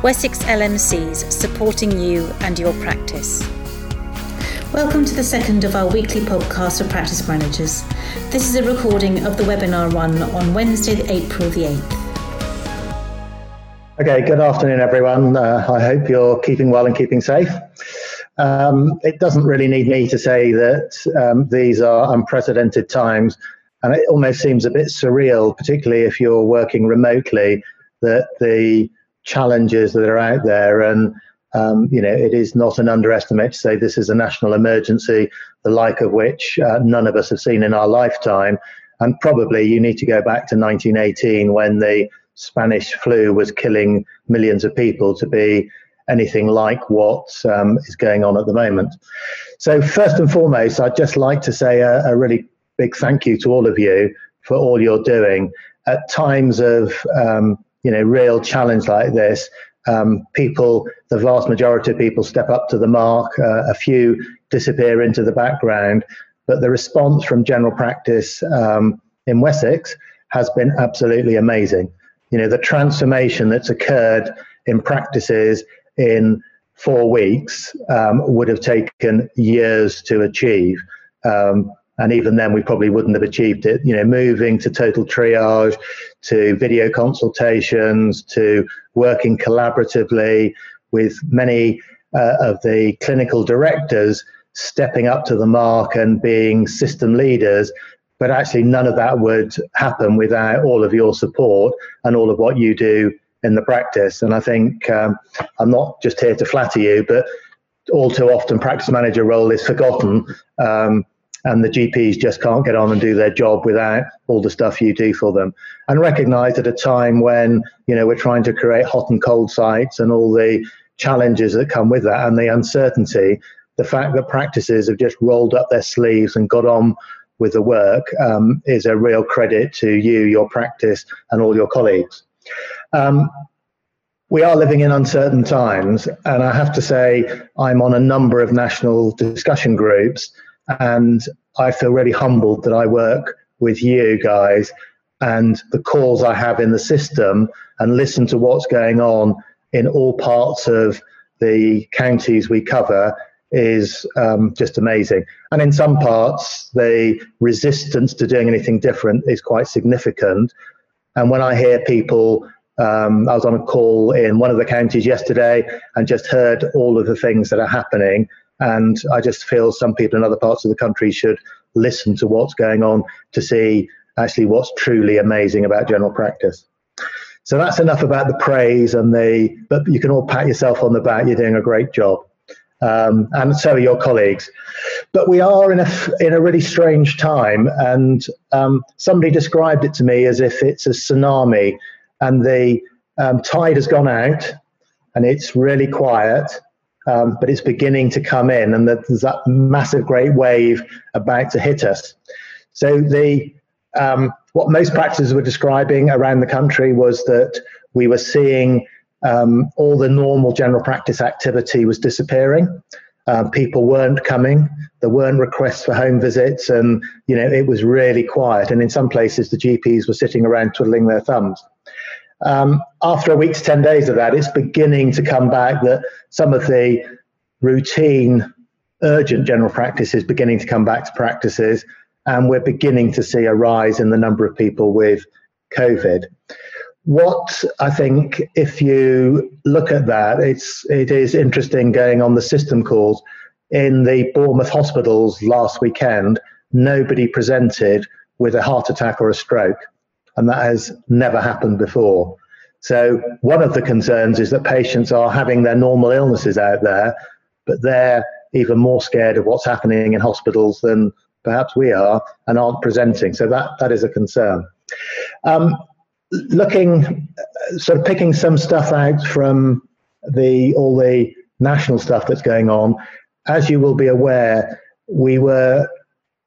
Wessex LMCs supporting you and your practice. Welcome to the second of our weekly podcast for practice managers. This is a recording of the webinar run on Wednesday, April the 8th. Okay, good afternoon, everyone. Uh, I hope you're keeping well and keeping safe. Um, it doesn't really need me to say that um, these are unprecedented times, and it almost seems a bit surreal, particularly if you're working remotely, that the challenges that are out there and um, you know, it is not an underestimate to say this is a national emergency, the like of which uh, none of us have seen in our lifetime. And probably you need to go back to 1918 when the Spanish flu was killing millions of people to be anything like what um, is going on at the moment. So, first and foremost, I'd just like to say a, a, really big thank you to all of you for all you're doing. At times of um, you know real challenge like this, um, people, the vast majority of people, step up to the mark. Uh, a few disappear into the background, but the response from general practice um, in Wessex has been absolutely amazing. You know, the transformation that's occurred in practices in four weeks um, would have taken years to achieve. Um, and even then, we probably wouldn't have achieved it. You know, moving to total triage, to video consultations, to working collaboratively with many uh, of the clinical directors stepping up to the mark and being system leaders. But actually, none of that would happen without all of your support and all of what you do in the practice. And I think um, I'm not just here to flatter you, but all too often practice manager role is forgotten. Um, and the GPs just can't get on and do their job without all the stuff you do for them. And recognize at a time when, you know, we're trying to create hot and cold sites and all the challenges that come with that and the uncertainty, the fact that practices have just rolled up their sleeves and got on with the work um, is a real credit to you, your practice, and all your colleagues. Um, we are living in uncertain times, and I have to say, I'm on a number of national discussion groups, and I feel really humbled that I work with you guys and the calls I have in the system and listen to what's going on in all parts of the counties we cover is um, just amazing. And in some parts, the resistance to doing anything different is quite significant. And when I hear people um, I was on a call in one of the counties yesterday and just heard all of the things that are happening. And I just feel some people in other parts of the country should listen to what's going on to see actually what's truly amazing about general practice. So that's enough about the praise and the, but you can all pat yourself on the back. You're doing a great job. Um, and so are your colleagues. But we are in a, in a really strange time. And um, somebody described it to me as if it's a tsunami and the um, tide has gone out and it's really quiet, um, but it's beginning to come in, and there's that massive great wave about to hit us. So the um, what most practices were describing around the country was that we were seeing um, all the normal general practice activity was disappearing. Uh, people weren't coming. There weren't requests for home visits, and you know it was really quiet. And in some places, the GPs were sitting around twiddling their thumbs. Um, after a week to 10 days of that, it's beginning to come back that some of the routine, urgent general practice is beginning to come back to practices, and we're beginning to see a rise in the number of people with COVID. What I think, if you look at that, it's it is interesting going on the system calls in the Bournemouth hospitals last weekend. Nobody presented with a heart attack or a stroke and that has never happened before. So, one of the concerns is that patients are having their normal illnesses out there, but they're even more scared of what's happening in hospitals than perhaps we are and aren't presenting. So, that, that is a concern. Um, looking, sort of picking some stuff out from the all the national stuff that's going on, as you will be aware, we were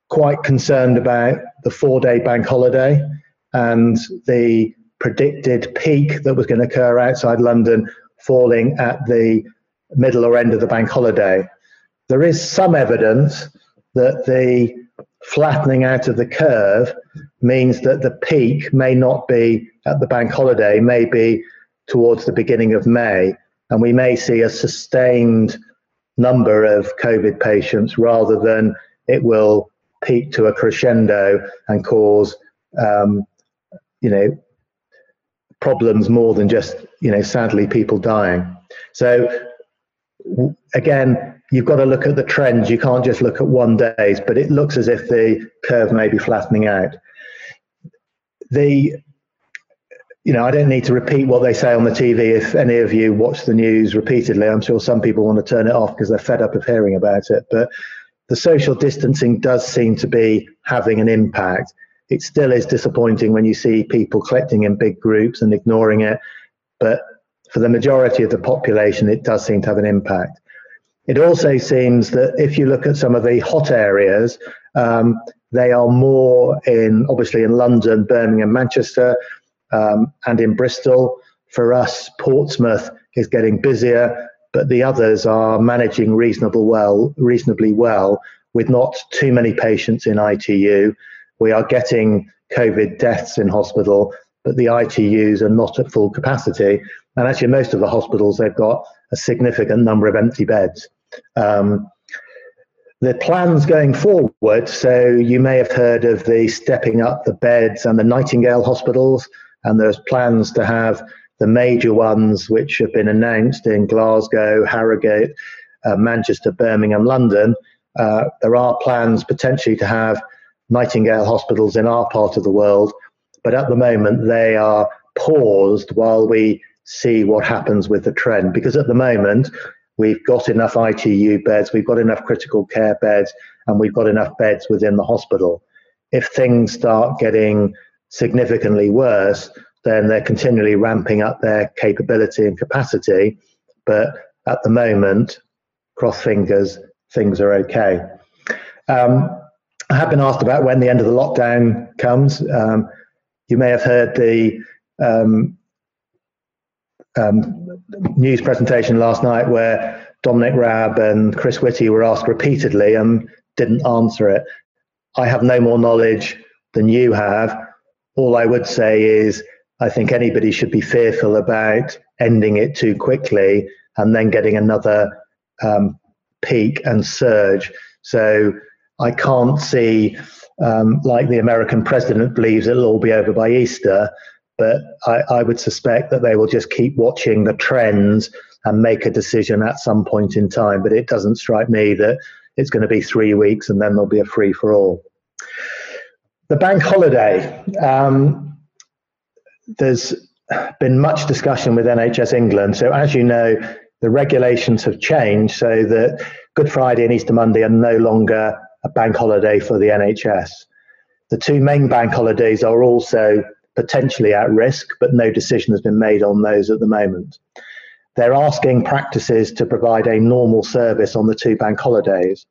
quite concerned about the four day bank holiday and the predicted peak that was going to occur outside London falling at the middle or end of the bank holiday. There is some evidence that the flattening out of the curve means that the peak may not be at the bank holiday, may be towards the beginning of May. and we may see a sustained number of COVID patients rather than it will peak to a crescendo and cause, um, you know, problems more than just, you know, sadly people dying. So again, you've got to look at the trends. You can't just look at one days, but it looks as if the curve may be flattening out. The you know, I don't need to repeat what they say on the TV. If any of you watch the news repeatedly, I'm sure some people want to turn it off because they're fed up of hearing about it. But the social distancing does seem to be having an impact. It still is disappointing when you see people collecting in big groups and ignoring it. But for the majority of the population, it does seem to have an impact. It also seems that if you look at some of the hot areas, um, they are more in obviously in London, Birmingham, Manchester, um, and in Bristol. For us, Portsmouth is getting busier, but the others are managing reasonable well, reasonably well, with not too many patients in ITU. We are getting COVID deaths in hospital, but the ITUs are not at full capacity. And actually, most of the hospitals, they've got a significant number of empty beds. Um, the plans going forward, so you may have heard of the stepping up the beds and the Nightingale hospitals, and there's plans to have the major ones which have been announced in Glasgow, Harrogate, uh, Manchester, Birmingham, London. Uh, there are plans potentially to have Nightingale hospitals in our part of the world, but at the moment they are paused while we see what happens with the trend. Because at the moment, we've got enough ITU beds, we've got enough critical care beds, and we've got enough beds within the hospital. If things start getting significantly worse, then they're continually ramping up their capability and capacity. But at the moment, cross fingers, things are okay. Um, I have been asked about when the end of the lockdown comes. Um, you may have heard the um, um, news presentation last night where Dominic Raab and Chris Whitty were asked repeatedly and didn't answer it. I have no more knowledge than you have. All I would say is I think anybody should be fearful about ending it too quickly and then getting another um, peak and surge. So I can't see, um, like the American president believes it'll all be over by Easter, but I, I would suspect that they will just keep watching the trends and make a decision at some point in time. But it doesn't strike me that it's going to be three weeks and then there'll be a free for all. The bank holiday. Um, there's been much discussion with NHS England. So, as you know, the regulations have changed so that Good Friday and Easter Monday are no longer a bank holiday for the NHS. The two main bank holidays are also potentially at risk, but no decision has been made on those at the moment. They're asking practices to provide a normal service on the two bank holidays.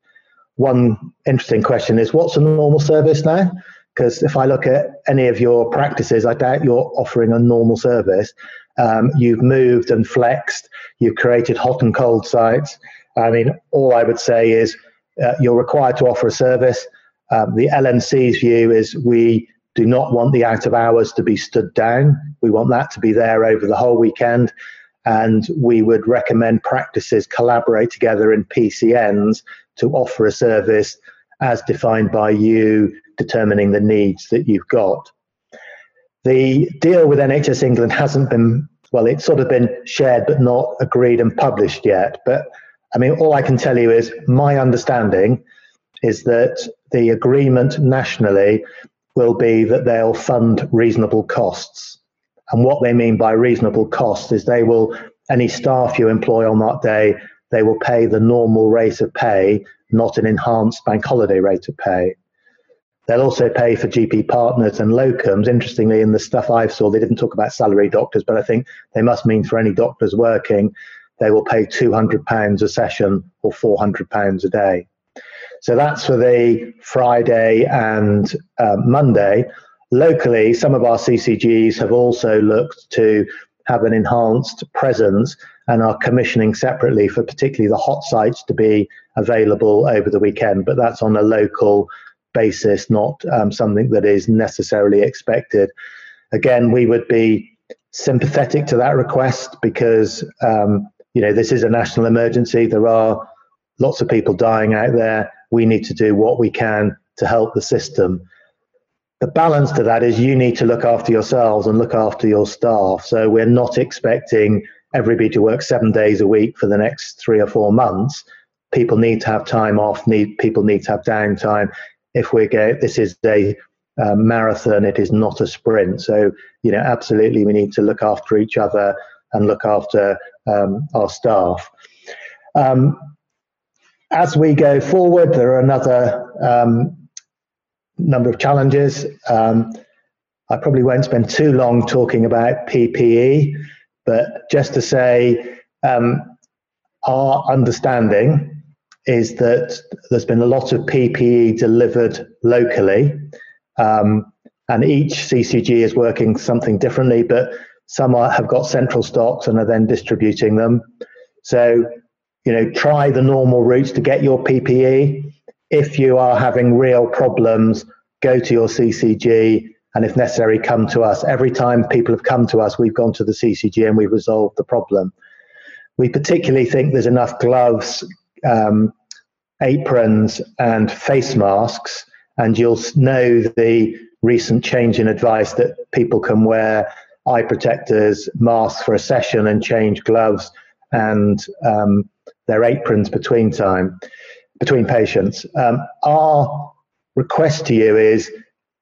One interesting question is what's a normal service now? Because if I look at any of your practices, I doubt you're offering a normal service. Um, you've moved and flexed, you've created hot and cold sites. I mean, all I would say is uh, you're required to offer a service. Um, the LMC's view is we do not want the out of hours to be stood down. We want that to be there over the whole weekend. And we would recommend practices collaborate together in PCNs to offer a service as defined by you, determining the needs that you've got. The deal with NHS England hasn't been, well, it's sort of been shared but not agreed and published yet. But I mean, all I can tell you is my understanding is that the agreement nationally will be that they'll fund reasonable costs. And what they mean by reasonable costs is they will, any staff you employ on that day, they will pay the normal rate of pay, not an enhanced bank holiday rate of pay. They'll also pay for GP partners and locums. Interestingly, in the stuff I've saw, they didn't talk about salary doctors, but I think they must mean for any doctors working, they will pay £200 a session or £400 a day. So that's for the Friday and uh, Monday. Locally, some of our CCGs have also looked to have an enhanced presence and are commissioning separately for particularly the hot sites to be available over the weekend. But that's on a local basis, not um, something that is necessarily expected. Again, we would be sympathetic to that request because um, you know, this is a national emergency. There are lots of people dying out there. We need to do what we can to help the system. The balance to that is you need to look after yourselves and look after your staff. So we're not expecting everybody to work seven days a week for the next three or four months. People need to have time off. Need people need to have downtime. If we go, this is a marathon. It is not a sprint. So you know, absolutely, we need to look after each other and look after um, our staff. Um, as we go forward, there are another um, number of challenges. Um, I probably won't spend too long talking about PPE, but just to say, um, our understanding is that there's been a lot of PPE delivered locally, um, and each CCG is working something differently, but some are, have got central stocks and are then distributing them. So, you know, try the normal routes to get your PPE. If you are having real problems, go to your CCG and if necessary, come to us. Every time people have come to us, we've gone to the CCG and we've resolved the problem. We particularly think there's enough gloves, um, aprons, and face masks, and you'll know the recent change in advice that people can wear eye protectors, masks for a session, and change gloves and um, their aprons between time between patients. Um, our request to you is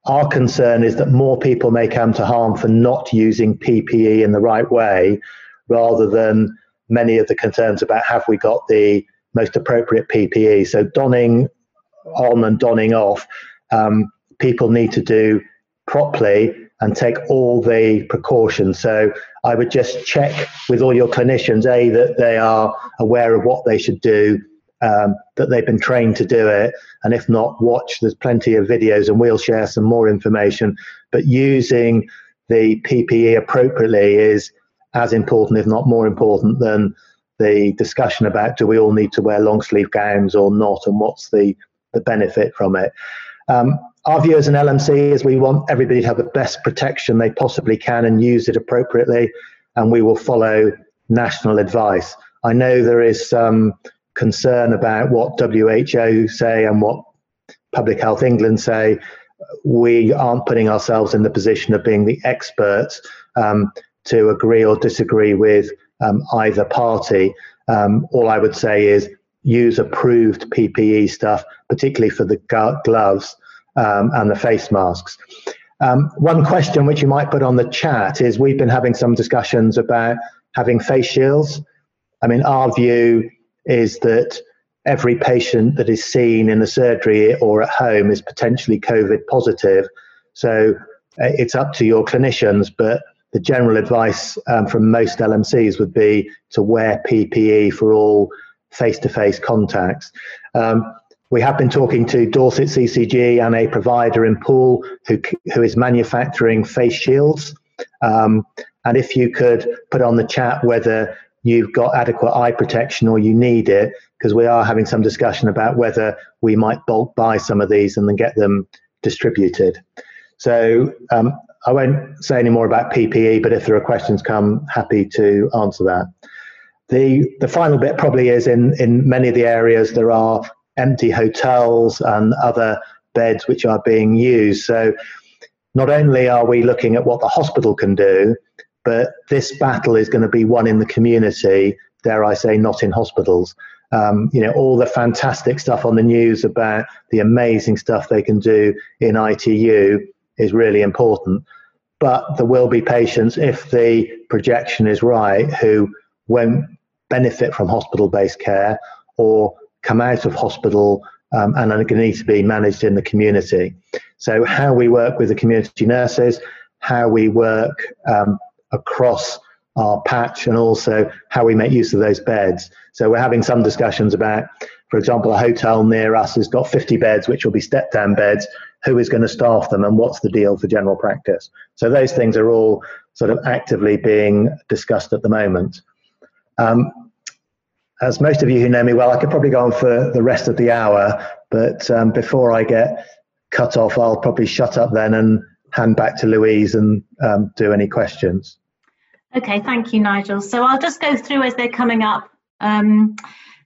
our concern is that more people may come to harm for not using PPE in the right way, rather than many of the concerns about have we got the most appropriate PPE. So donning on and donning off, um, people need to do properly and take all the precautions. So I would just check with all your clinicians, A, that they are aware of what they should do, um, that they've been trained to do it. And if not, watch. There's plenty of videos and we'll share some more information. But using the PPE appropriately is as important, if not more important, than the discussion about do we all need to wear long sleeve gowns or not and what's the, the benefit from it. Um, our view as an LMC is we want everybody to have the best protection they possibly can and use it appropriately, and we will follow national advice. I know there is some concern about what WHO say and what Public Health England say. We aren't putting ourselves in the position of being the experts um, to agree or disagree with um, either party. Um, all I would say is use approved PPE stuff, particularly for the gloves um, and the face masks. Um, one question which you might put on the chat is we've been having some discussions about having face shields. I mean, our view is that every patient that is seen in the surgery or at home is potentially COVID positive. So uh, it's up to your clinicians, but the general advice um, from most LMCs would be to wear PPE for all face to face contacts. Um, we have been talking to Dorset CCG and a provider in Poole who, who is manufacturing face shields. Um, and if you could put on the chat whether you've got adequate eye protection or you need it, because we are having some discussion about whether we might bulk buy some of these and then get them distributed. So um, I won't say any more about PPE, but if there are questions come, happy to answer that. The, the final bit probably is in, in many of the areas there are empty hotels and other beds which are being used. So not only are we looking at what the hospital can do, but this battle is going to be won in the community, dare I say, not in hospitals. Um, you know, all the fantastic stuff on the news about the amazing stuff they can do in ITU is really important. But there will be patients, if the projection is right, who won't benefit from hospital based care or come out of hospital um, and are going to need to be managed in the community. So, how we work with the community nurses, how we work um, across our patch, and also how we make use of those beds. So, we're having some discussions about, for example, a hotel near us has got 50 beds, which will be step down beds. Who is going to staff them, and what's the deal for general practice? So, those things are all sort of actively being discussed at the moment. Um, as most of you who know me well, I could probably go on for the rest of the hour, but um, before I get cut off, I'll probably shut up then and hand back to Louise and um, do any questions. Okay, thank you, Nigel. So I'll just go through as they're coming up. Um,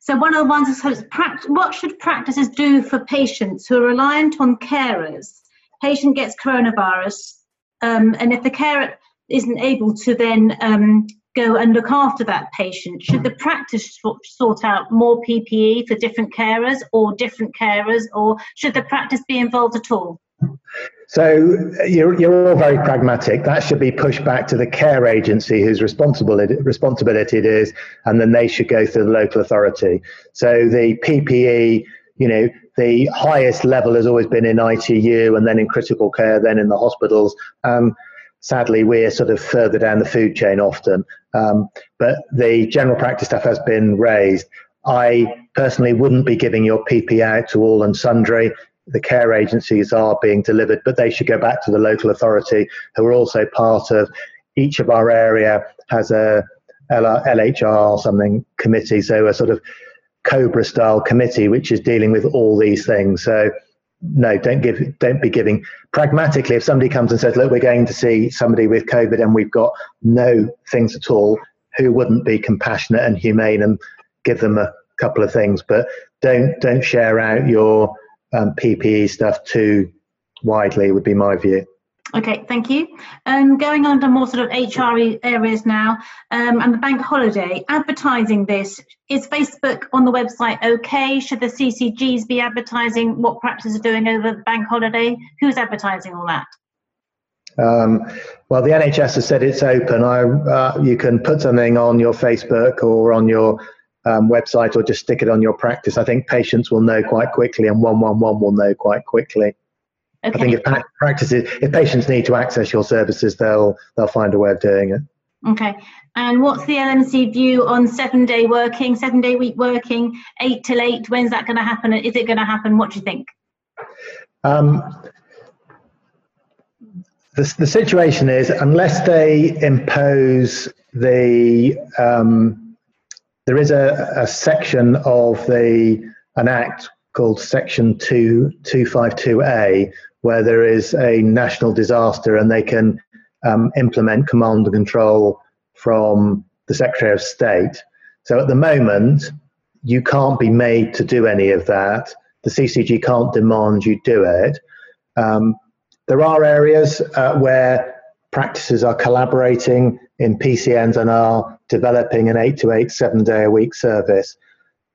so one of the ones is what should practices do for patients who are reliant on carers? Patient gets coronavirus, um, and if the carer isn't able to then um, go and look after that patient, should the practice sort out more PPE for different carers or different carers, or should the practice be involved at all? So you're, you're all very pragmatic. That should be pushed back to the care agency whose responsibility, responsibility it is, and then they should go through the local authority. So the PPE, you know, the highest level has always been in ITU and then in critical care, then in the hospitals. Um, sadly, we're sort of further down the food chain often. Um, but the general practice stuff has been raised. I personally wouldn't be giving your PP out to all and sundry the care agencies are being delivered, but they should go back to the local authority, who are also part of each of our area has a LHR something committee, so a sort of Cobra style committee which is dealing with all these things. So no, don't give, don't be giving. Pragmatically, if somebody comes and says, "Look, we're going to see somebody with COVID and we've got no things at all," who wouldn't be compassionate and humane and give them a couple of things? But don't don't share out your um, PPE stuff too widely, would be my view. Okay, thank you. Um, going on to more sort of HR areas now, um, and the bank holiday, advertising this, is Facebook on the website okay? Should the CCGs be advertising what practices are doing over the bank holiday? Who's advertising all that? Um, well, the NHS has said it's open. I, uh, you can put something on your Facebook or on your um, website or just stick it on your practice. I think patients will know quite quickly, and 111 will know quite quickly. Okay. I think if practices, if patients need to access your services, they'll they'll find a way of doing it. Okay. And what's the LMC view on seven day working, seven day week working, eight till eight? When's that going to happen? Is it going to happen? What do you think? Um, the, the situation is, unless they impose the um, there is a, a section of the an act called Section 2, 252A, where there is a national disaster and they can um, implement command and control from the Secretary of State. So at the moment, you can't be made to do any of that. The CCG can't demand you do it. Um, there are areas uh, where practices are collaborating in PCNs and are developing an eight to eight, seven day a week service.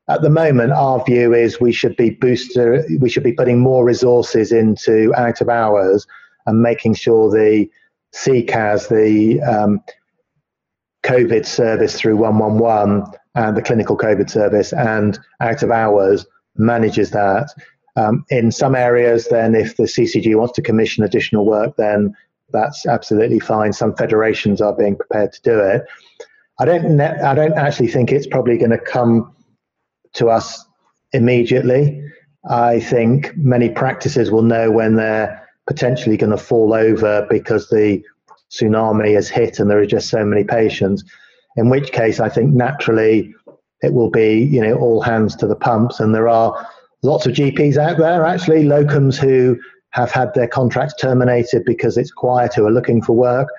At the moment, our view is we should be booster, we should be putting more resources into out of hours and making sure the CCAS, the um, COVID service through 111 and the clinical COVID service and out of hours manages that. Um, in some areas, then if the CCG wants to commission additional work, then that's absolutely fine. Some federations are being prepared to do it. I don't. Ne- I don't actually think it's probably going to come to us immediately. I think many practices will know when they're potentially going to fall over because the tsunami has hit and there are just so many patients. In which case, I think naturally it will be you know all hands to the pumps, and there are lots of GPs out there actually locums who have had their contracts terminated because it's quiet who are looking for work.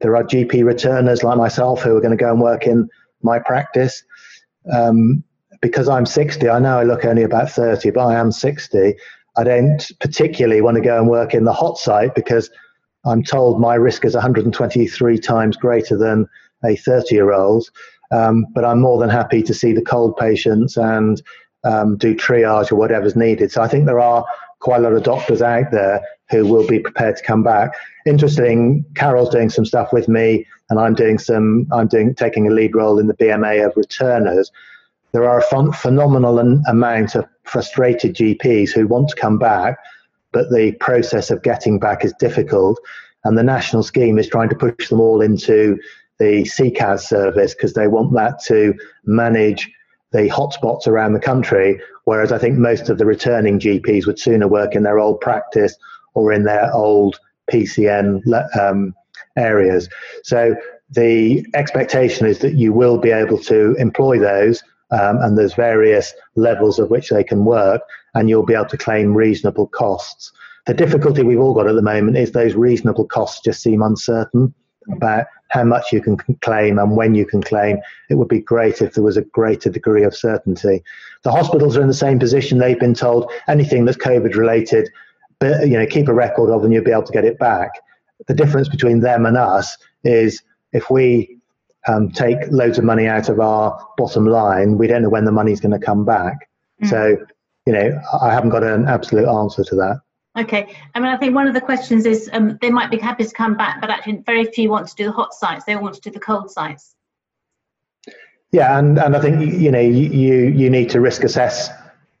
There are GP returners like myself who are going to go and work in my practice. Um, because I'm 60, I know I look only about 30, but I am 60. I don't particularly want to go and work in the hot site because I'm told my risk is 123 times greater than a 30 year old. Um, but I'm more than happy to see the cold patients and um, do triage or whatever's needed. So I think there are quite a lot of doctors out there who will be prepared to come back. Interesting, Carole's doing some stuff with me, and I'm doing some. I'm doing taking a lead role in the BMA of returners. There are a ph- phenomenal amount of frustrated GPs who want to come back, but the process of getting back is difficult. And the national scheme is trying to push them all into the CCAS service because they want that to manage the hotspots around the country. Whereas I think most of the returning GPs would sooner work in their old practice or in their old PCN um, areas. So the expectation is that you will be able to employ those, um, and there's various levels of which they can work, and you'll be able to claim reasonable costs. The difficulty we've all got at the moment is those reasonable costs just seem uncertain about how much you can claim and when you can claim. It would be great if there was a greater degree of certainty. The hospitals are in the same position. They've been told anything that's COVID related, but you know, keep a record of and you'll be able to get it back. The difference between them and us is if we um, take loads of money out of our bottom line, we don't know when the money's going to come back. Mm. So, you know, I haven't got an absolute answer to that. Okay. I mean, I think one of the questions is um, they might be happy to come back, but actually, very few want to do the hot sites. They want to do the cold sites. Yeah, and, and I think you know you you need to risk assess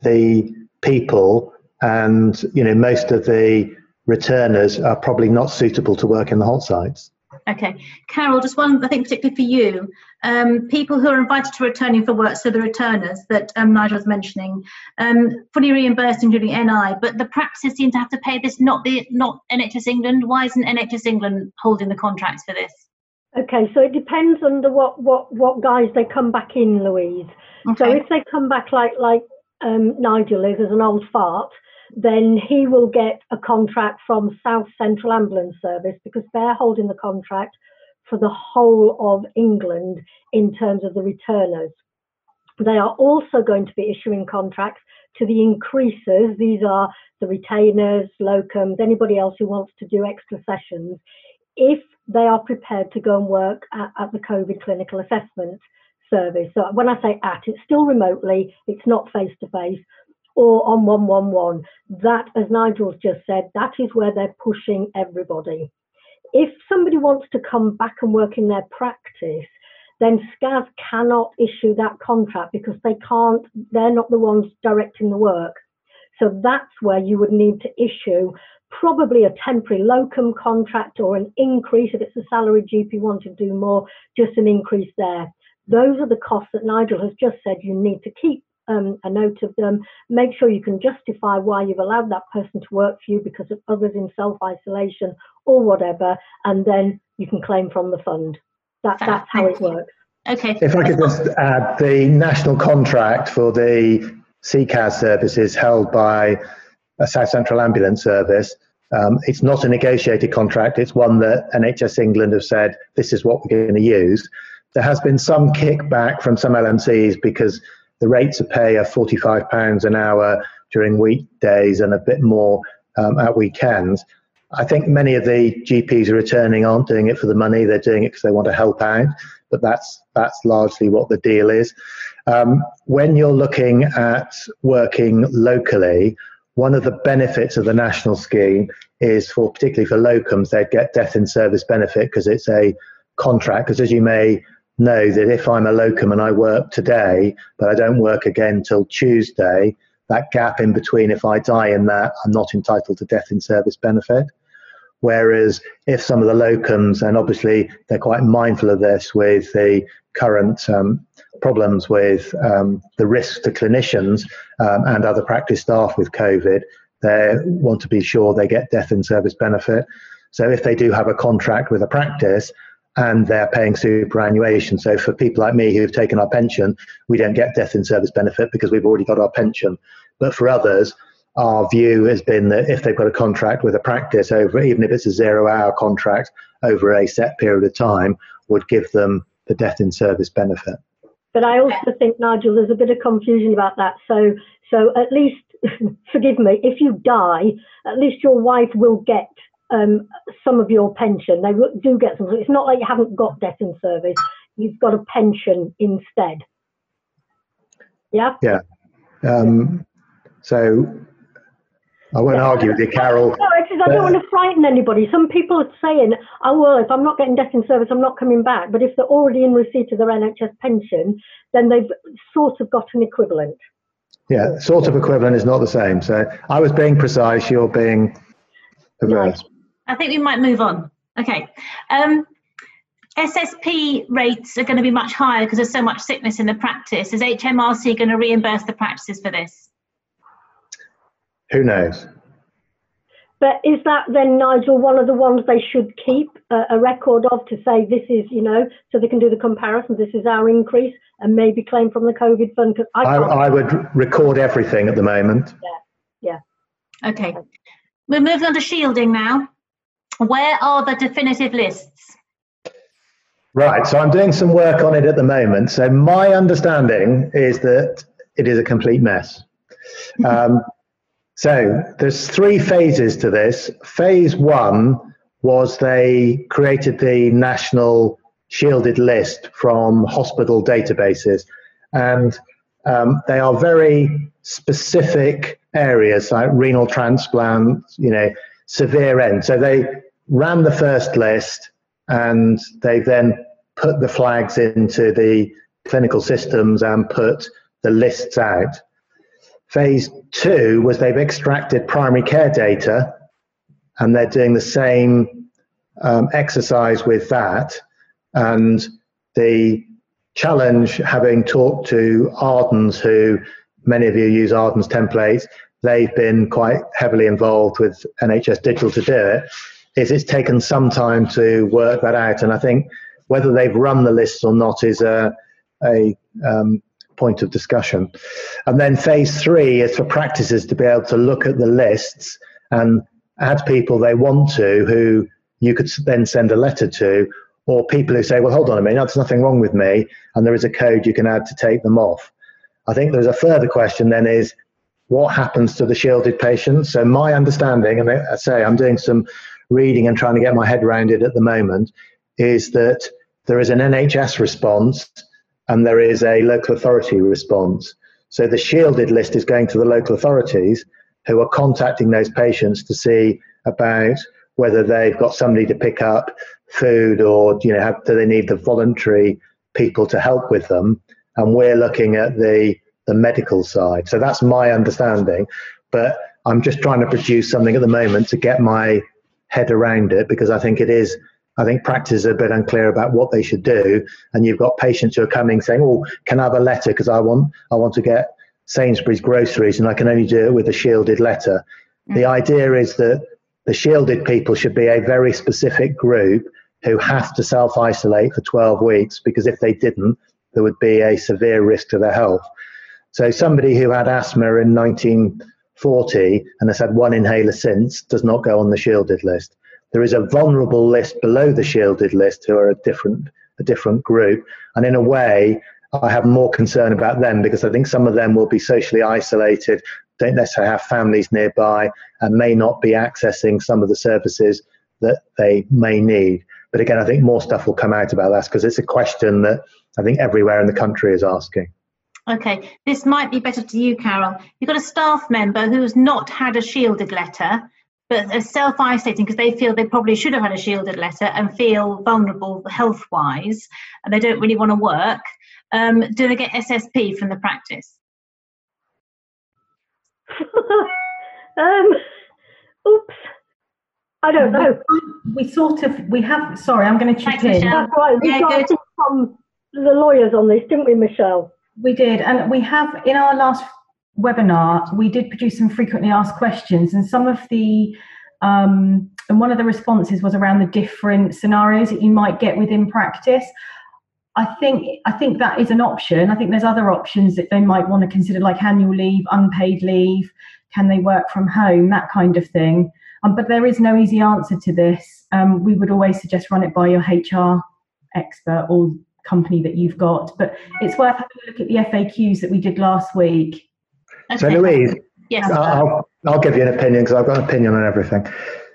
the people, and you know most of the returners are probably not suitable to work in the hot sites. Okay, Carole, just one, I think particularly for you, um, people who are invited to returning for work, so the returners that um, Nigel was mentioning, um, fully reimbursed including NI, but the practices seem to have to pay this, not the not NHS England. Why isn't NHS England holding the contracts for this? Okay, so it depends under what what what guise they come back in, Louise. Okay. So if they come back like like um, Nigel is as an old fart, then he will get a contract from South Central Ambulance Service because they're holding the contract for the whole of England in terms of the returners. They are also going to be issuing contracts to the increasers. These are the retainers, locums, anybody else who wants to do extra sessions, if they are prepared to go and work at, at the COVID clinical assessment service. So when I say at, it's still remotely, it's not face to face, or on 111. That, as Nigel's just said, that is where they're pushing everybody. If somebody wants to come back and work in their practice, then SCAS cannot issue that contract because they can't, they're not the ones directing the work. So that's where you would need to issue probably a temporary locum contract or an increase if it's a salary GP want to do more, just an increase there. Those are the costs that Nigel has just said you need to keep um, a note of them. Make sure you can justify why you've allowed that person to work for you because of others in self isolation or whatever, and then you can claim from the fund. That, that's how it works. Okay. If I could just add, the national contract for the CCAS services held by a South Central Ambulance Service. Um, it's not a negotiated contract. It's one that NHS England have said this is what we're going to use. There has been some kickback from some LMCs because the rates of pay are £45 an hour during weekdays and a bit more um, at weekends. I think many of the GPs are returning aren't doing it for the money; they're doing it because they want to help out. But that's that's largely what the deal is. Um, when you're looking at working locally, one of the benefits of the national scheme is for particularly for locums, they'd get death in service benefit because it's a contract. Because as you may know that if I'm a locum and I work today, but I don't work again till Tuesday, that gap in between, if I die in that, I'm not entitled to death in service benefit. Whereas if some of the locums, and obviously they're quite mindful of this with the current um, problems with um, the risk to clinicians um, and other practice staff with COVID, they want to be sure they get death in service benefit. So if they do have a contract with a practice, and they're paying superannuation. So for people like me who've taken our pension, we don't get death in service benefit because we've already got our pension. But for others, our view has been that if they've got a contract with a practice over, even if it's a zero hour contract over a set period of time, would give them the death in service benefit. But I also think, Nigel, there's a bit of confusion about that. So, so at least, forgive me, if you die, at least your wife will get um, some of your pension. They do get some. It's not like you haven't got debt in service. You've got a pension instead. Yeah. Yeah. Um, so I won't yeah. argue with you, Carole. No, because I don't want to frighten anybody. Some people are saying, "Oh well, if I'm not getting death in service, I'm not coming back." But if they're already in receipt of their NHS pension, then they've sort of got an equivalent. Yeah, sort of equivalent is not the same. So I was being precise. You're being perverse. I think we might move on. Okay. Um, SSP rates are going to be much higher because there's so much sickness in the practice. Is HMRC going to reimburse the practices for this? Who knows? But is that then, Nigel, one of the ones they should keep a, a record of to say this is, you know, so they can do the comparison, this is our increase and maybe claim from the COVID fund? Cause I, I, I would record everything at the moment. Yeah, yeah. Okay. We're moving on to shielding now. Where are the definitive lists? Right, so I'm doing some work on it at the moment. So my understanding is that it is a complete mess. Um, so there's three phases to this. Phase one was they created the national shielded list from hospital databases, and um, they are very specific areas like renal transplant, you know, severe end. So they ran the first list, and they then put the flags into the clinical systems and put the lists out. Phase two was they've extracted primary care data and they're doing the same um, exercise with that. And the challenge, having talked to Ardens, who many of you use Ardens templates, they've been quite heavily involved with NHS Digital to do it, is it's taken some time to work that out. And I think whether they've run the lists or not is a, a um, point of discussion. And then phase three is for practices to be able to look at the lists and add people they want to who you could then send a letter to, or people who say, well, hold on a minute, there's nothing wrong with me, and there is a code you can add to take them off. I think there's a further question then is what happens to the shielded patients? So my understanding, and I say I'm doing some reading and trying to get my head around it at the moment, is that there is an NHS response and there is a local authority response. So the shielded list is going to the local authorities who are contacting those patients to see about whether they've got somebody to pick up food or you know have, do they need the voluntary people to help with them and we're looking at the the medical side so that's my understanding but i'm just trying to produce something at the moment to get my head around it because i think it is I think practices are a bit unclear about what they should do, and you've got patients who are coming saying, "Oh, can I have a letter because I want I want to get Sainsbury's groceries, and I can only do it with a shielded letter." Mm-hmm. The idea is that the shielded people should be a very specific group who have to self isolate for 12 weeks because if they didn't, there would be a severe risk to their health. So somebody who had asthma in 1940 and has had one inhaler since does not go on the shielded list. There is a vulnerable list below the shielded list who are a different a different group, and in a way, I have more concern about them because I think some of them will be socially isolated, don't necessarily have families nearby, and may not be accessing some of the services that they may need. But again, I think more stuff will come out about that because it's a question that I think everywhere in the country is asking. Okay, this might be better to you, Carole. You've got a staff member who has not had a shielded letter but are self isolating because they feel they probably should have had a shielded letter and feel vulnerable health wise and they don't really want to work, um, do they get SSP from the practice? um, oops. I don't know. We sort of we have. Sorry, I'm going to chip in. That's right. We yeah, got from the lawyers on this, didn't we, Michelle? We did, and we have in our last webinar, we did produce some frequently asked questions, and some of the um, and one of the responses was around the different scenarios that you might get within practice. I think I think that is an option. I think there's other options that they might want to consider, like annual leave, unpaid leave. Can they work from home? That kind of thing. Um, but there is no easy answer to this. Um, we would always suggest run it by your HR expert or company that you've got. But it's worth having a look at the FAQs that we did last week Okay. So Louise, yes, I'll, I'll give you an opinion because I've got an opinion on everything.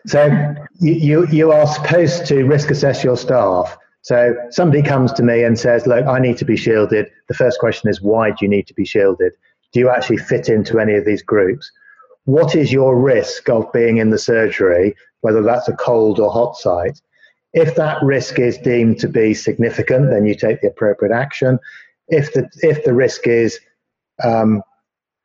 So you, you are supposed to risk assess your staff. So somebody comes to me and says, look, I need to be shielded. The first question is, why do you need to be shielded? Do you actually fit into any of these groups? What is your risk of being in the surgery, whether that's a cold or hot site? If that risk is deemed to be significant, then you take the appropriate action. If the, if the risk is um,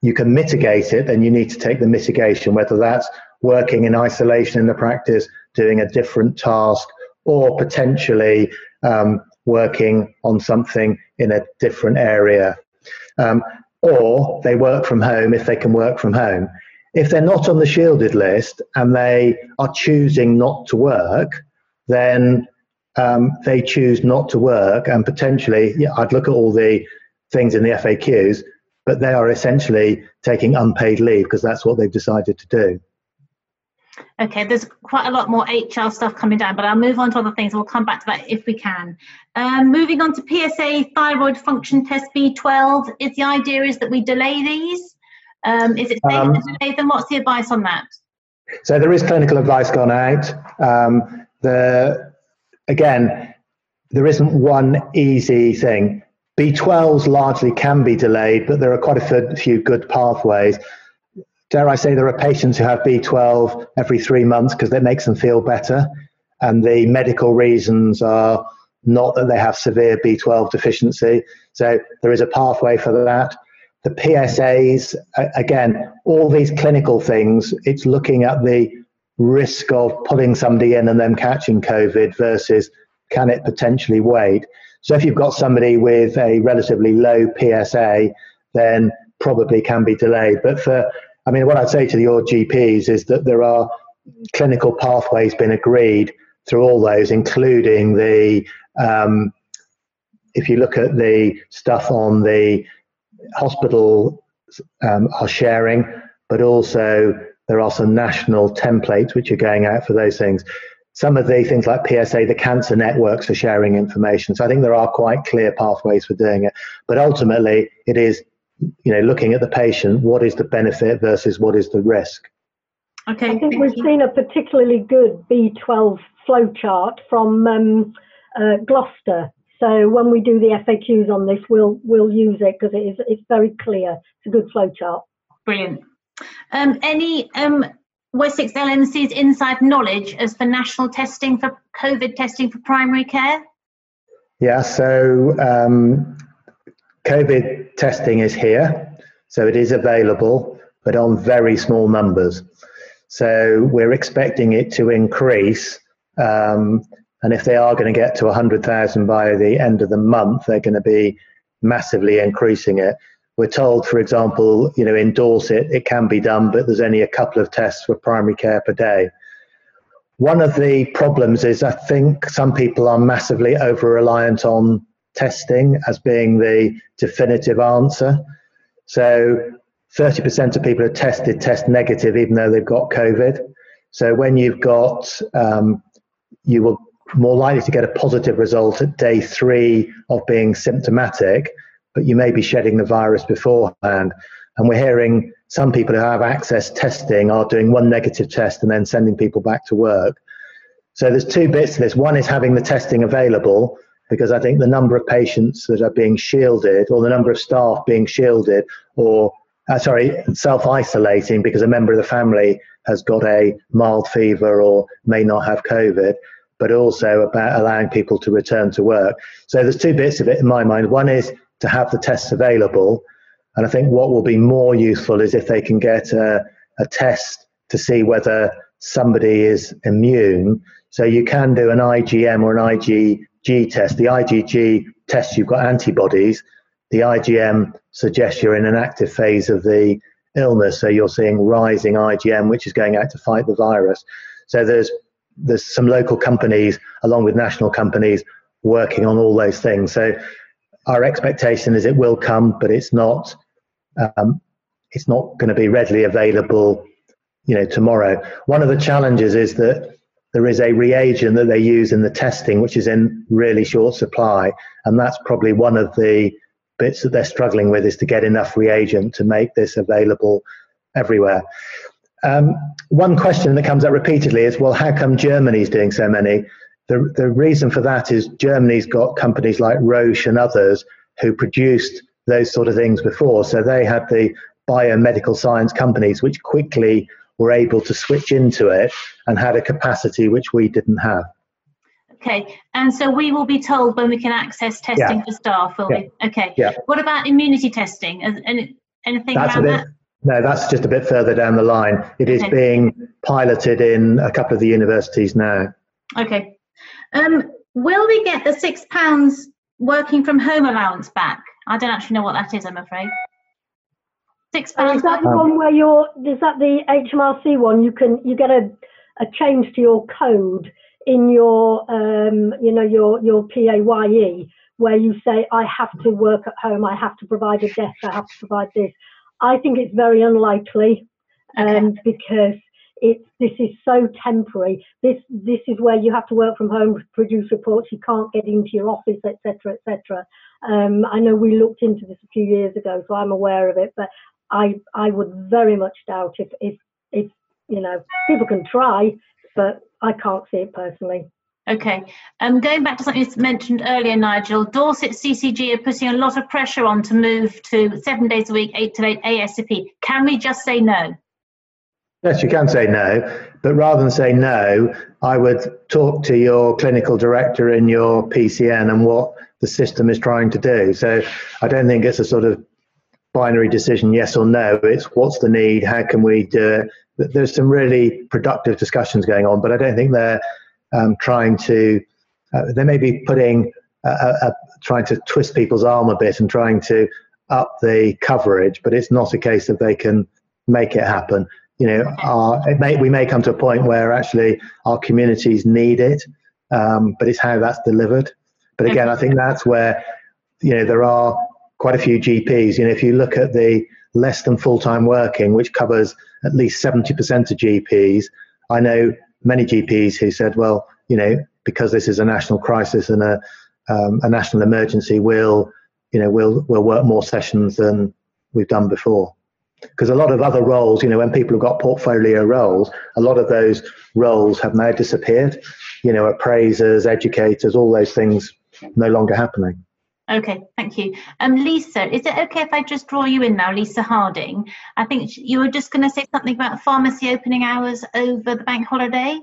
you can mitigate it, then you need to take the mitigation, whether that's working in isolation in the practice, doing a different task, or potentially um, working on something in a different area. Um, or they work from home if they can work from home. If they're not on the shielded list and they are choosing not to work, then um, they choose not to work and potentially, yeah, I'd look at all the things in the FAQs but they are essentially taking unpaid leave because that's what they've decided to do. Okay, there's quite a lot more HR stuff coming down, but I'll move on to other things. We'll come back to that if we can. Um, moving on to PSA thyroid function test B12, is the idea is that we delay these? Um, is it safe um, to delay them? What's the advice on that? So there is clinical advice gone out. Um, the again, there isn't one easy thing. B12s largely can be delayed, but there are quite a few good pathways dare I say, there are patients who have B12 every three months because that makes them feel better. And the medical reasons are not that they have severe B12 deficiency. So there is a pathway for that. The PSAs, again, all these clinical things, it's looking at the risk of putting somebody in and them catching COVID versus can it potentially wait. So if you've got somebody with a relatively low PSA, then probably can be delayed. But for I mean, what I'd say to your GPs is that there are clinical pathways been agreed through all those, including the, um, if you look at the stuff on the hospital um, are sharing, but also there are some national templates which are going out for those things. Some of the things like PSA, the cancer networks are sharing information. So I think there are quite clear pathways for doing it. But ultimately, it is you know, looking at the patient, what is the benefit versus what is the risk? Okay. I think we've you. seen a particularly good B12 flowchart from um, uh, Gloucester. So when we do the FAQs on this, we'll we'll use it because it is it's very clear. It's a good flowchart. Brilliant. Um, any um, Wessex LMC's inside knowledge as for national testing for COVID testing for primary care? Yeah, so um, COVID testing is here, so it is available, but on very small numbers. So we're expecting it to increase. Um, and if they are going to get to 100,000 by the end of the month, they're going to be massively increasing it. We're told, for example, you know, in Dorset, it can be done, but there's only a couple of tests for primary care per day. One of the problems is I think some people are massively over reliant on testing as being the definitive answer. So 30% of people who are tested test negative even though they've got COVID. So when you've got, um, you will more likely to get a positive result at day three of being symptomatic, but you may be shedding the virus beforehand. And we're hearing some people who have access testing are doing one negative test and then sending people back to work. So there's two bits to this. One is having the testing available, because I think the number of patients that are being shielded, or the number of staff being shielded, or uh, sorry, self isolating because a member of the family has got a mild fever or may not have COVID, but also about allowing people to return to work. So there's two bits of it in my mind. One is to have the tests available. And I think what will be more useful is if they can get a, a test to see whether somebody is immune. So you can do an IgM or an IgG test. The IgG tests you've got antibodies. The IgM suggests you're in an active phase of the illness, so you're seeing rising IgM, which is going out to fight the virus. So there's there's some local companies along with national companies working on all those things. So our expectation is it will come, but it's not um, it's not going to be readily available, you know, tomorrow. One of the challenges is that there is a reagent that they use in the testing, which is in really short supply. And that's probably one of the bits that they're struggling with is to get enough reagent to make this available everywhere. Um, one question that comes up repeatedly is, well, how come Germany's doing so many? The, the reason for that is Germany's got companies like Roche and others who produced those sort of things before. So they had the biomedical science companies which quickly were able to switch into it and had a capacity which we didn't have. Okay, and so we will be told when we can access testing yeah. for staff, will yeah. we? Okay. Yeah. What about immunity testing? Any, anything that's around bit, that? No, that's just a bit further down the line. It is okay. being piloted in a couple of the universities now. Okay. Um, will we get the six pounds working from home allowance back? I don't actually know what that is. I'm afraid. Six pounds. Is that the one where you're? Is that the HMRC one? You can you get a a change to your code in your um, you know your your PAYE where you say I have to work at home, I have to provide a desk, I have to provide this. I think it's very unlikely, um, okay. because it's this is so temporary. This this is where you have to work from home, produce reports. You can't get into your office, etc., etc. Um, I know we looked into this a few years ago, so I'm aware of it. But I I would very much doubt if if if you know people can try, but I can't see it personally. Okay. Um, going back to something you mentioned earlier, Nigel, Dorset CCG are putting a lot of pressure on to move to seven days a week, eight to eight ASAP. Can we just say no? Yes, you can say no, but rather than say no, I would talk to your clinical director in your PCN and what the system is trying to do. So I don't think it's a sort of binary decision, yes or no. It's what's the need, how can we do it. There's some really productive discussions going on, but I don't think they're um, trying to, uh, they may be putting, uh, uh, trying to twist people's arm a bit and trying to up the coverage, but it's not a case that they can make it happen. You know, our, may, we may come to a point where actually our communities need it, um, but it's how that's delivered. But again, I think that's where, you know, there are quite a few GPs. You know, if you look at the less than full time working, which covers at least 70% of GPs, I know many GPs who said, well, you know, because this is a national crisis and a, um, a national emergency, we'll, you know, we'll, we'll work more sessions than we've done before. Because a lot of other roles, you know, when people have got portfolio roles, a lot of those roles have now disappeared. You know, appraisers, educators, all those things no longer happening. Okay, thank you. Um, Lisa, is it okay if I just draw you in now, Lisa Harding? I think you were just going to say something about pharmacy opening hours over the bank holiday.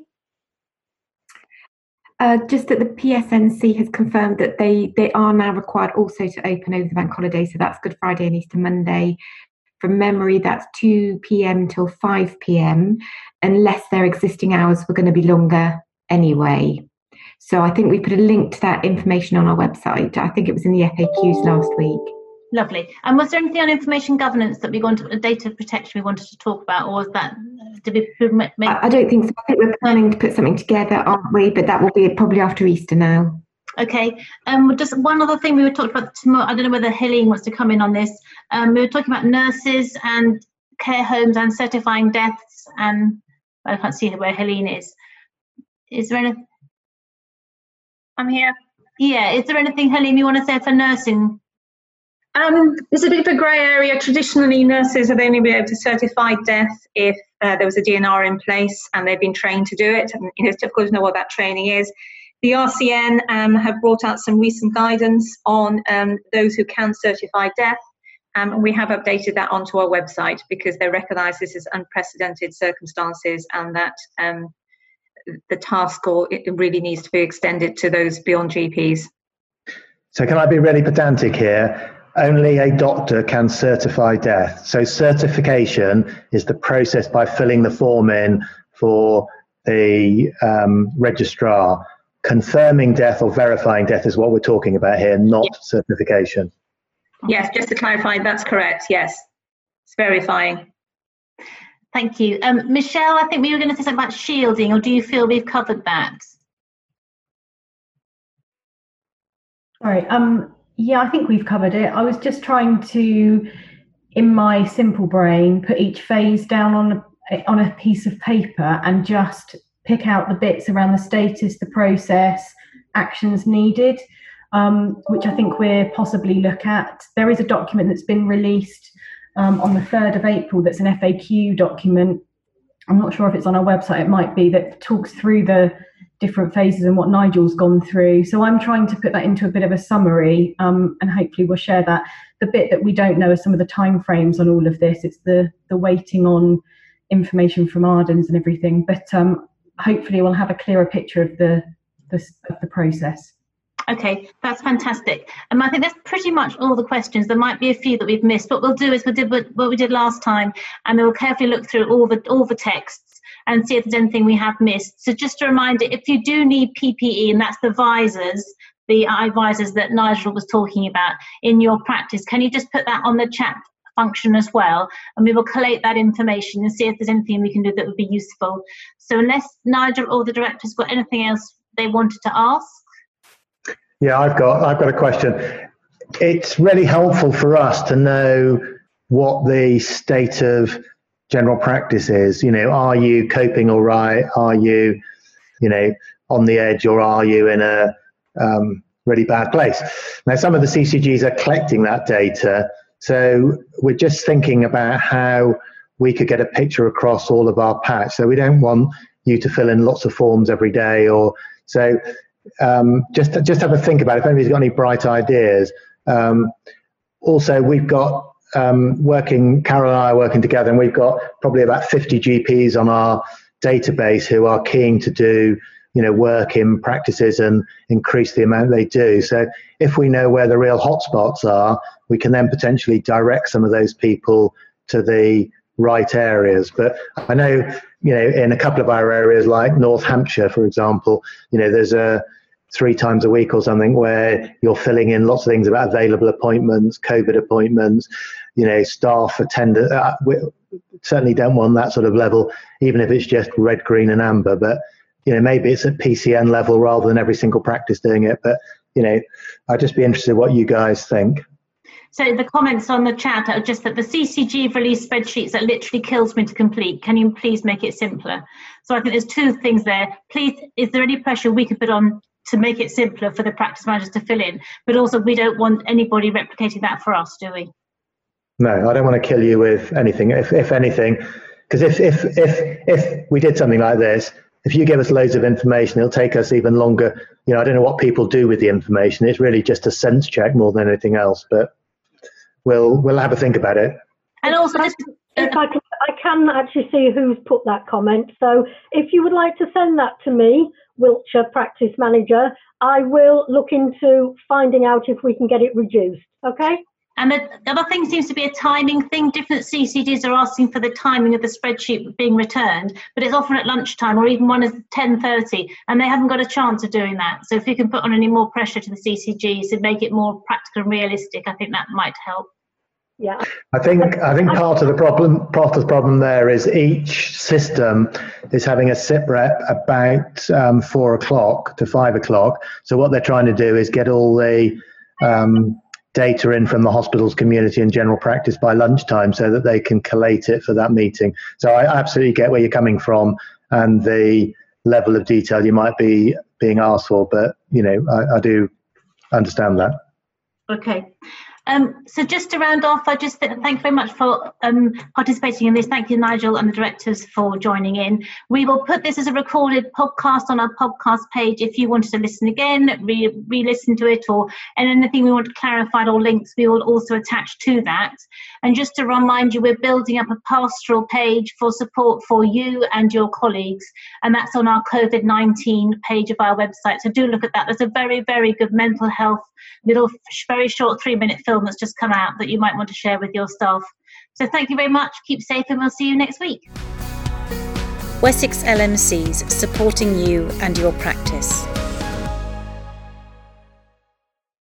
Uh, just that the PSNC has confirmed that they, they are now required also to open over the bank holiday, so that's Good Friday and Easter Monday. From memory, that's 2 p.m. till 5 p.m., unless their existing hours were going to be longer anyway. So I think we put a link to that information on our website. I think it was in the FAQs last week. Lovely. And was there anything on information governance that we wanted, a data protection we wanted to talk about, or was that did we make? I don't think so. I think we're planning to put something together, aren't we? But that will be probably after Easter now. Okay. Um, just one other thing we were talking about tomorrow. I don't know whether Helene wants to come in on this. Um, we were talking about nurses and care homes and certifying deaths, and I can't see where Helene is. Is there anything? I'm here. Yeah. Is there anything, Helene, you want to say for nursing? Um, there's a bit of a grey area. Traditionally, nurses have only been able to certify death if uh, there was a DNR in place and they've been trained to do it. And you know, it's difficult to know what that training is. The RCN um, have brought out some recent guidance on um, those who can certify death. Um, and we have updated that onto our website because they recognise this is unprecedented circumstances and that um, the task or it really needs to be extended to those beyond GPs. So, can I be really pedantic here? Only a doctor can certify death. So, certification is the process by filling the form in for the um, registrar. Confirming death or verifying death is what we're talking about here, not yes. certification. Yes, just to clarify, that's correct. Yes, it's verifying. Thank you. Um, Michelle, I think we were going to say something about shielding, or do you feel we've covered that? Sorry. Um, yeah, I think we've covered it. I was just trying to, in my simple brain, put each phase down on a, on a piece of paper and just pick out the bits around the status, the process, actions needed, um, which I think we're possibly look at. There is a document that's been released um, on the 3rd of April that's an FAQ document. I'm not sure if it's on our website, it might be, that talks through the different phases and what Nigel's gone through. So I'm trying to put that into a bit of a summary um, and hopefully we'll share that. The bit that we don't know is some of the timeframes on all of this. It's the, the waiting on information from Ardens and everything, but um, hopefully we'll have a clearer picture of the, the, of the process. Okay, that's fantastic. And I think that's pretty much all the questions. There might be a few that we've missed. What we'll do is we did what what we did last time, and we'll carefully look through all the all the texts and see if there's anything we have missed. So just a reminder, if you do need PPE, and that's the visors, the eye visors that Nigel was talking about in your practice, can you just put that on the chat function as well and we will collate that information and see if there's anything we can do that would be useful so unless nigel or the director's got anything else they wanted to ask yeah, I've got I've got a question. It's really helpful for us to know what the state of general practice is. You know, are you coping all right? Are you, you know, on the edge, or are you in a um, really bad place? Now, some of the CCGs are collecting that data, so we're just thinking about how we could get a picture across all of our patch. So we don't want you to fill in lots of forms every day, or so. Um, just just have a think about it. If anybody's got any bright ideas. Um, also, we've got um, working, Carole and I are working together, and we've got probably about 50 GPs on our database who are keen to do, you know, work in practices and increase the amount they do. So if we know where the real hotspots are, we can then potentially direct some of those people to the right areas. But I know, you know, in a couple of our areas like North Hampshire, for example, you know, there's a three times a week or something where you're filling in lots of things about available appointments, COVID appointments, you know, staff attendance. Uh, we certainly don't want that sort of level, even if it's just red, green, and amber. But you know, maybe it's at PCN level rather than every single practice doing it. But you know, I'd just be interested what you guys think. So the comments on the chat are just that the CCG release spreadsheets that literally kills me to complete. Can you please make it simpler? So I think there's two things there. Please, is there any pressure we could put on to make it simpler for the practice managers to fill in? But also, we don't want anybody replicating that for us, do we? No, I don't want to kill you with anything. If if anything, because if if if if we did something like this, if you give us loads of information, it'll take us even longer. You know, I don't know what people do with the information. It's really just a sense check more than anything else. But we'll we'll have a think about it. And also, if I can, I can actually see who's put that comment. So if you would like to send that to me, Wiltshire practice manager, I will look into finding out if we can get it reduced. Okay. And the other thing seems to be a timing thing. Different CCGs are asking for the timing of the spreadsheet being returned, but it's often at lunchtime or even one is 10.30 and they haven't got a chance of doing that. So if you can put on any more pressure to the CCGs to make it more practical and realistic, I think that might help. Yeah. I think I think part of the problem part of the problem there is each system is having a sit rep about um, four o'clock to five o'clock. So what they're trying to do is get all the um, data in from the hospital's community and general practice by lunchtime so that they can collate it for that meeting. So I absolutely get where you're coming from and the level of detail you might be being asked for, but you know, I, I do understand that. Okay. Um, so just to round off, I just th- thank you very much for um, participating in this. Thank you, Nigel, and the directors for joining in. We will put this as a recorded podcast on our podcast page. If you wanted to listen again, re- re-listen to it, or and anything we want clarify or links, we will also attach to that. And just to remind you, we're building up a pastoral page for support for you and your colleagues, and that's on our COVID 19 page of our website. So do look at that. There's a very, very good mental health little, very short three minute film that's just come out that you might want to share with your staff. So thank you very much. Keep safe, and we'll see you next week. Wessex LMCs supporting you and your practice.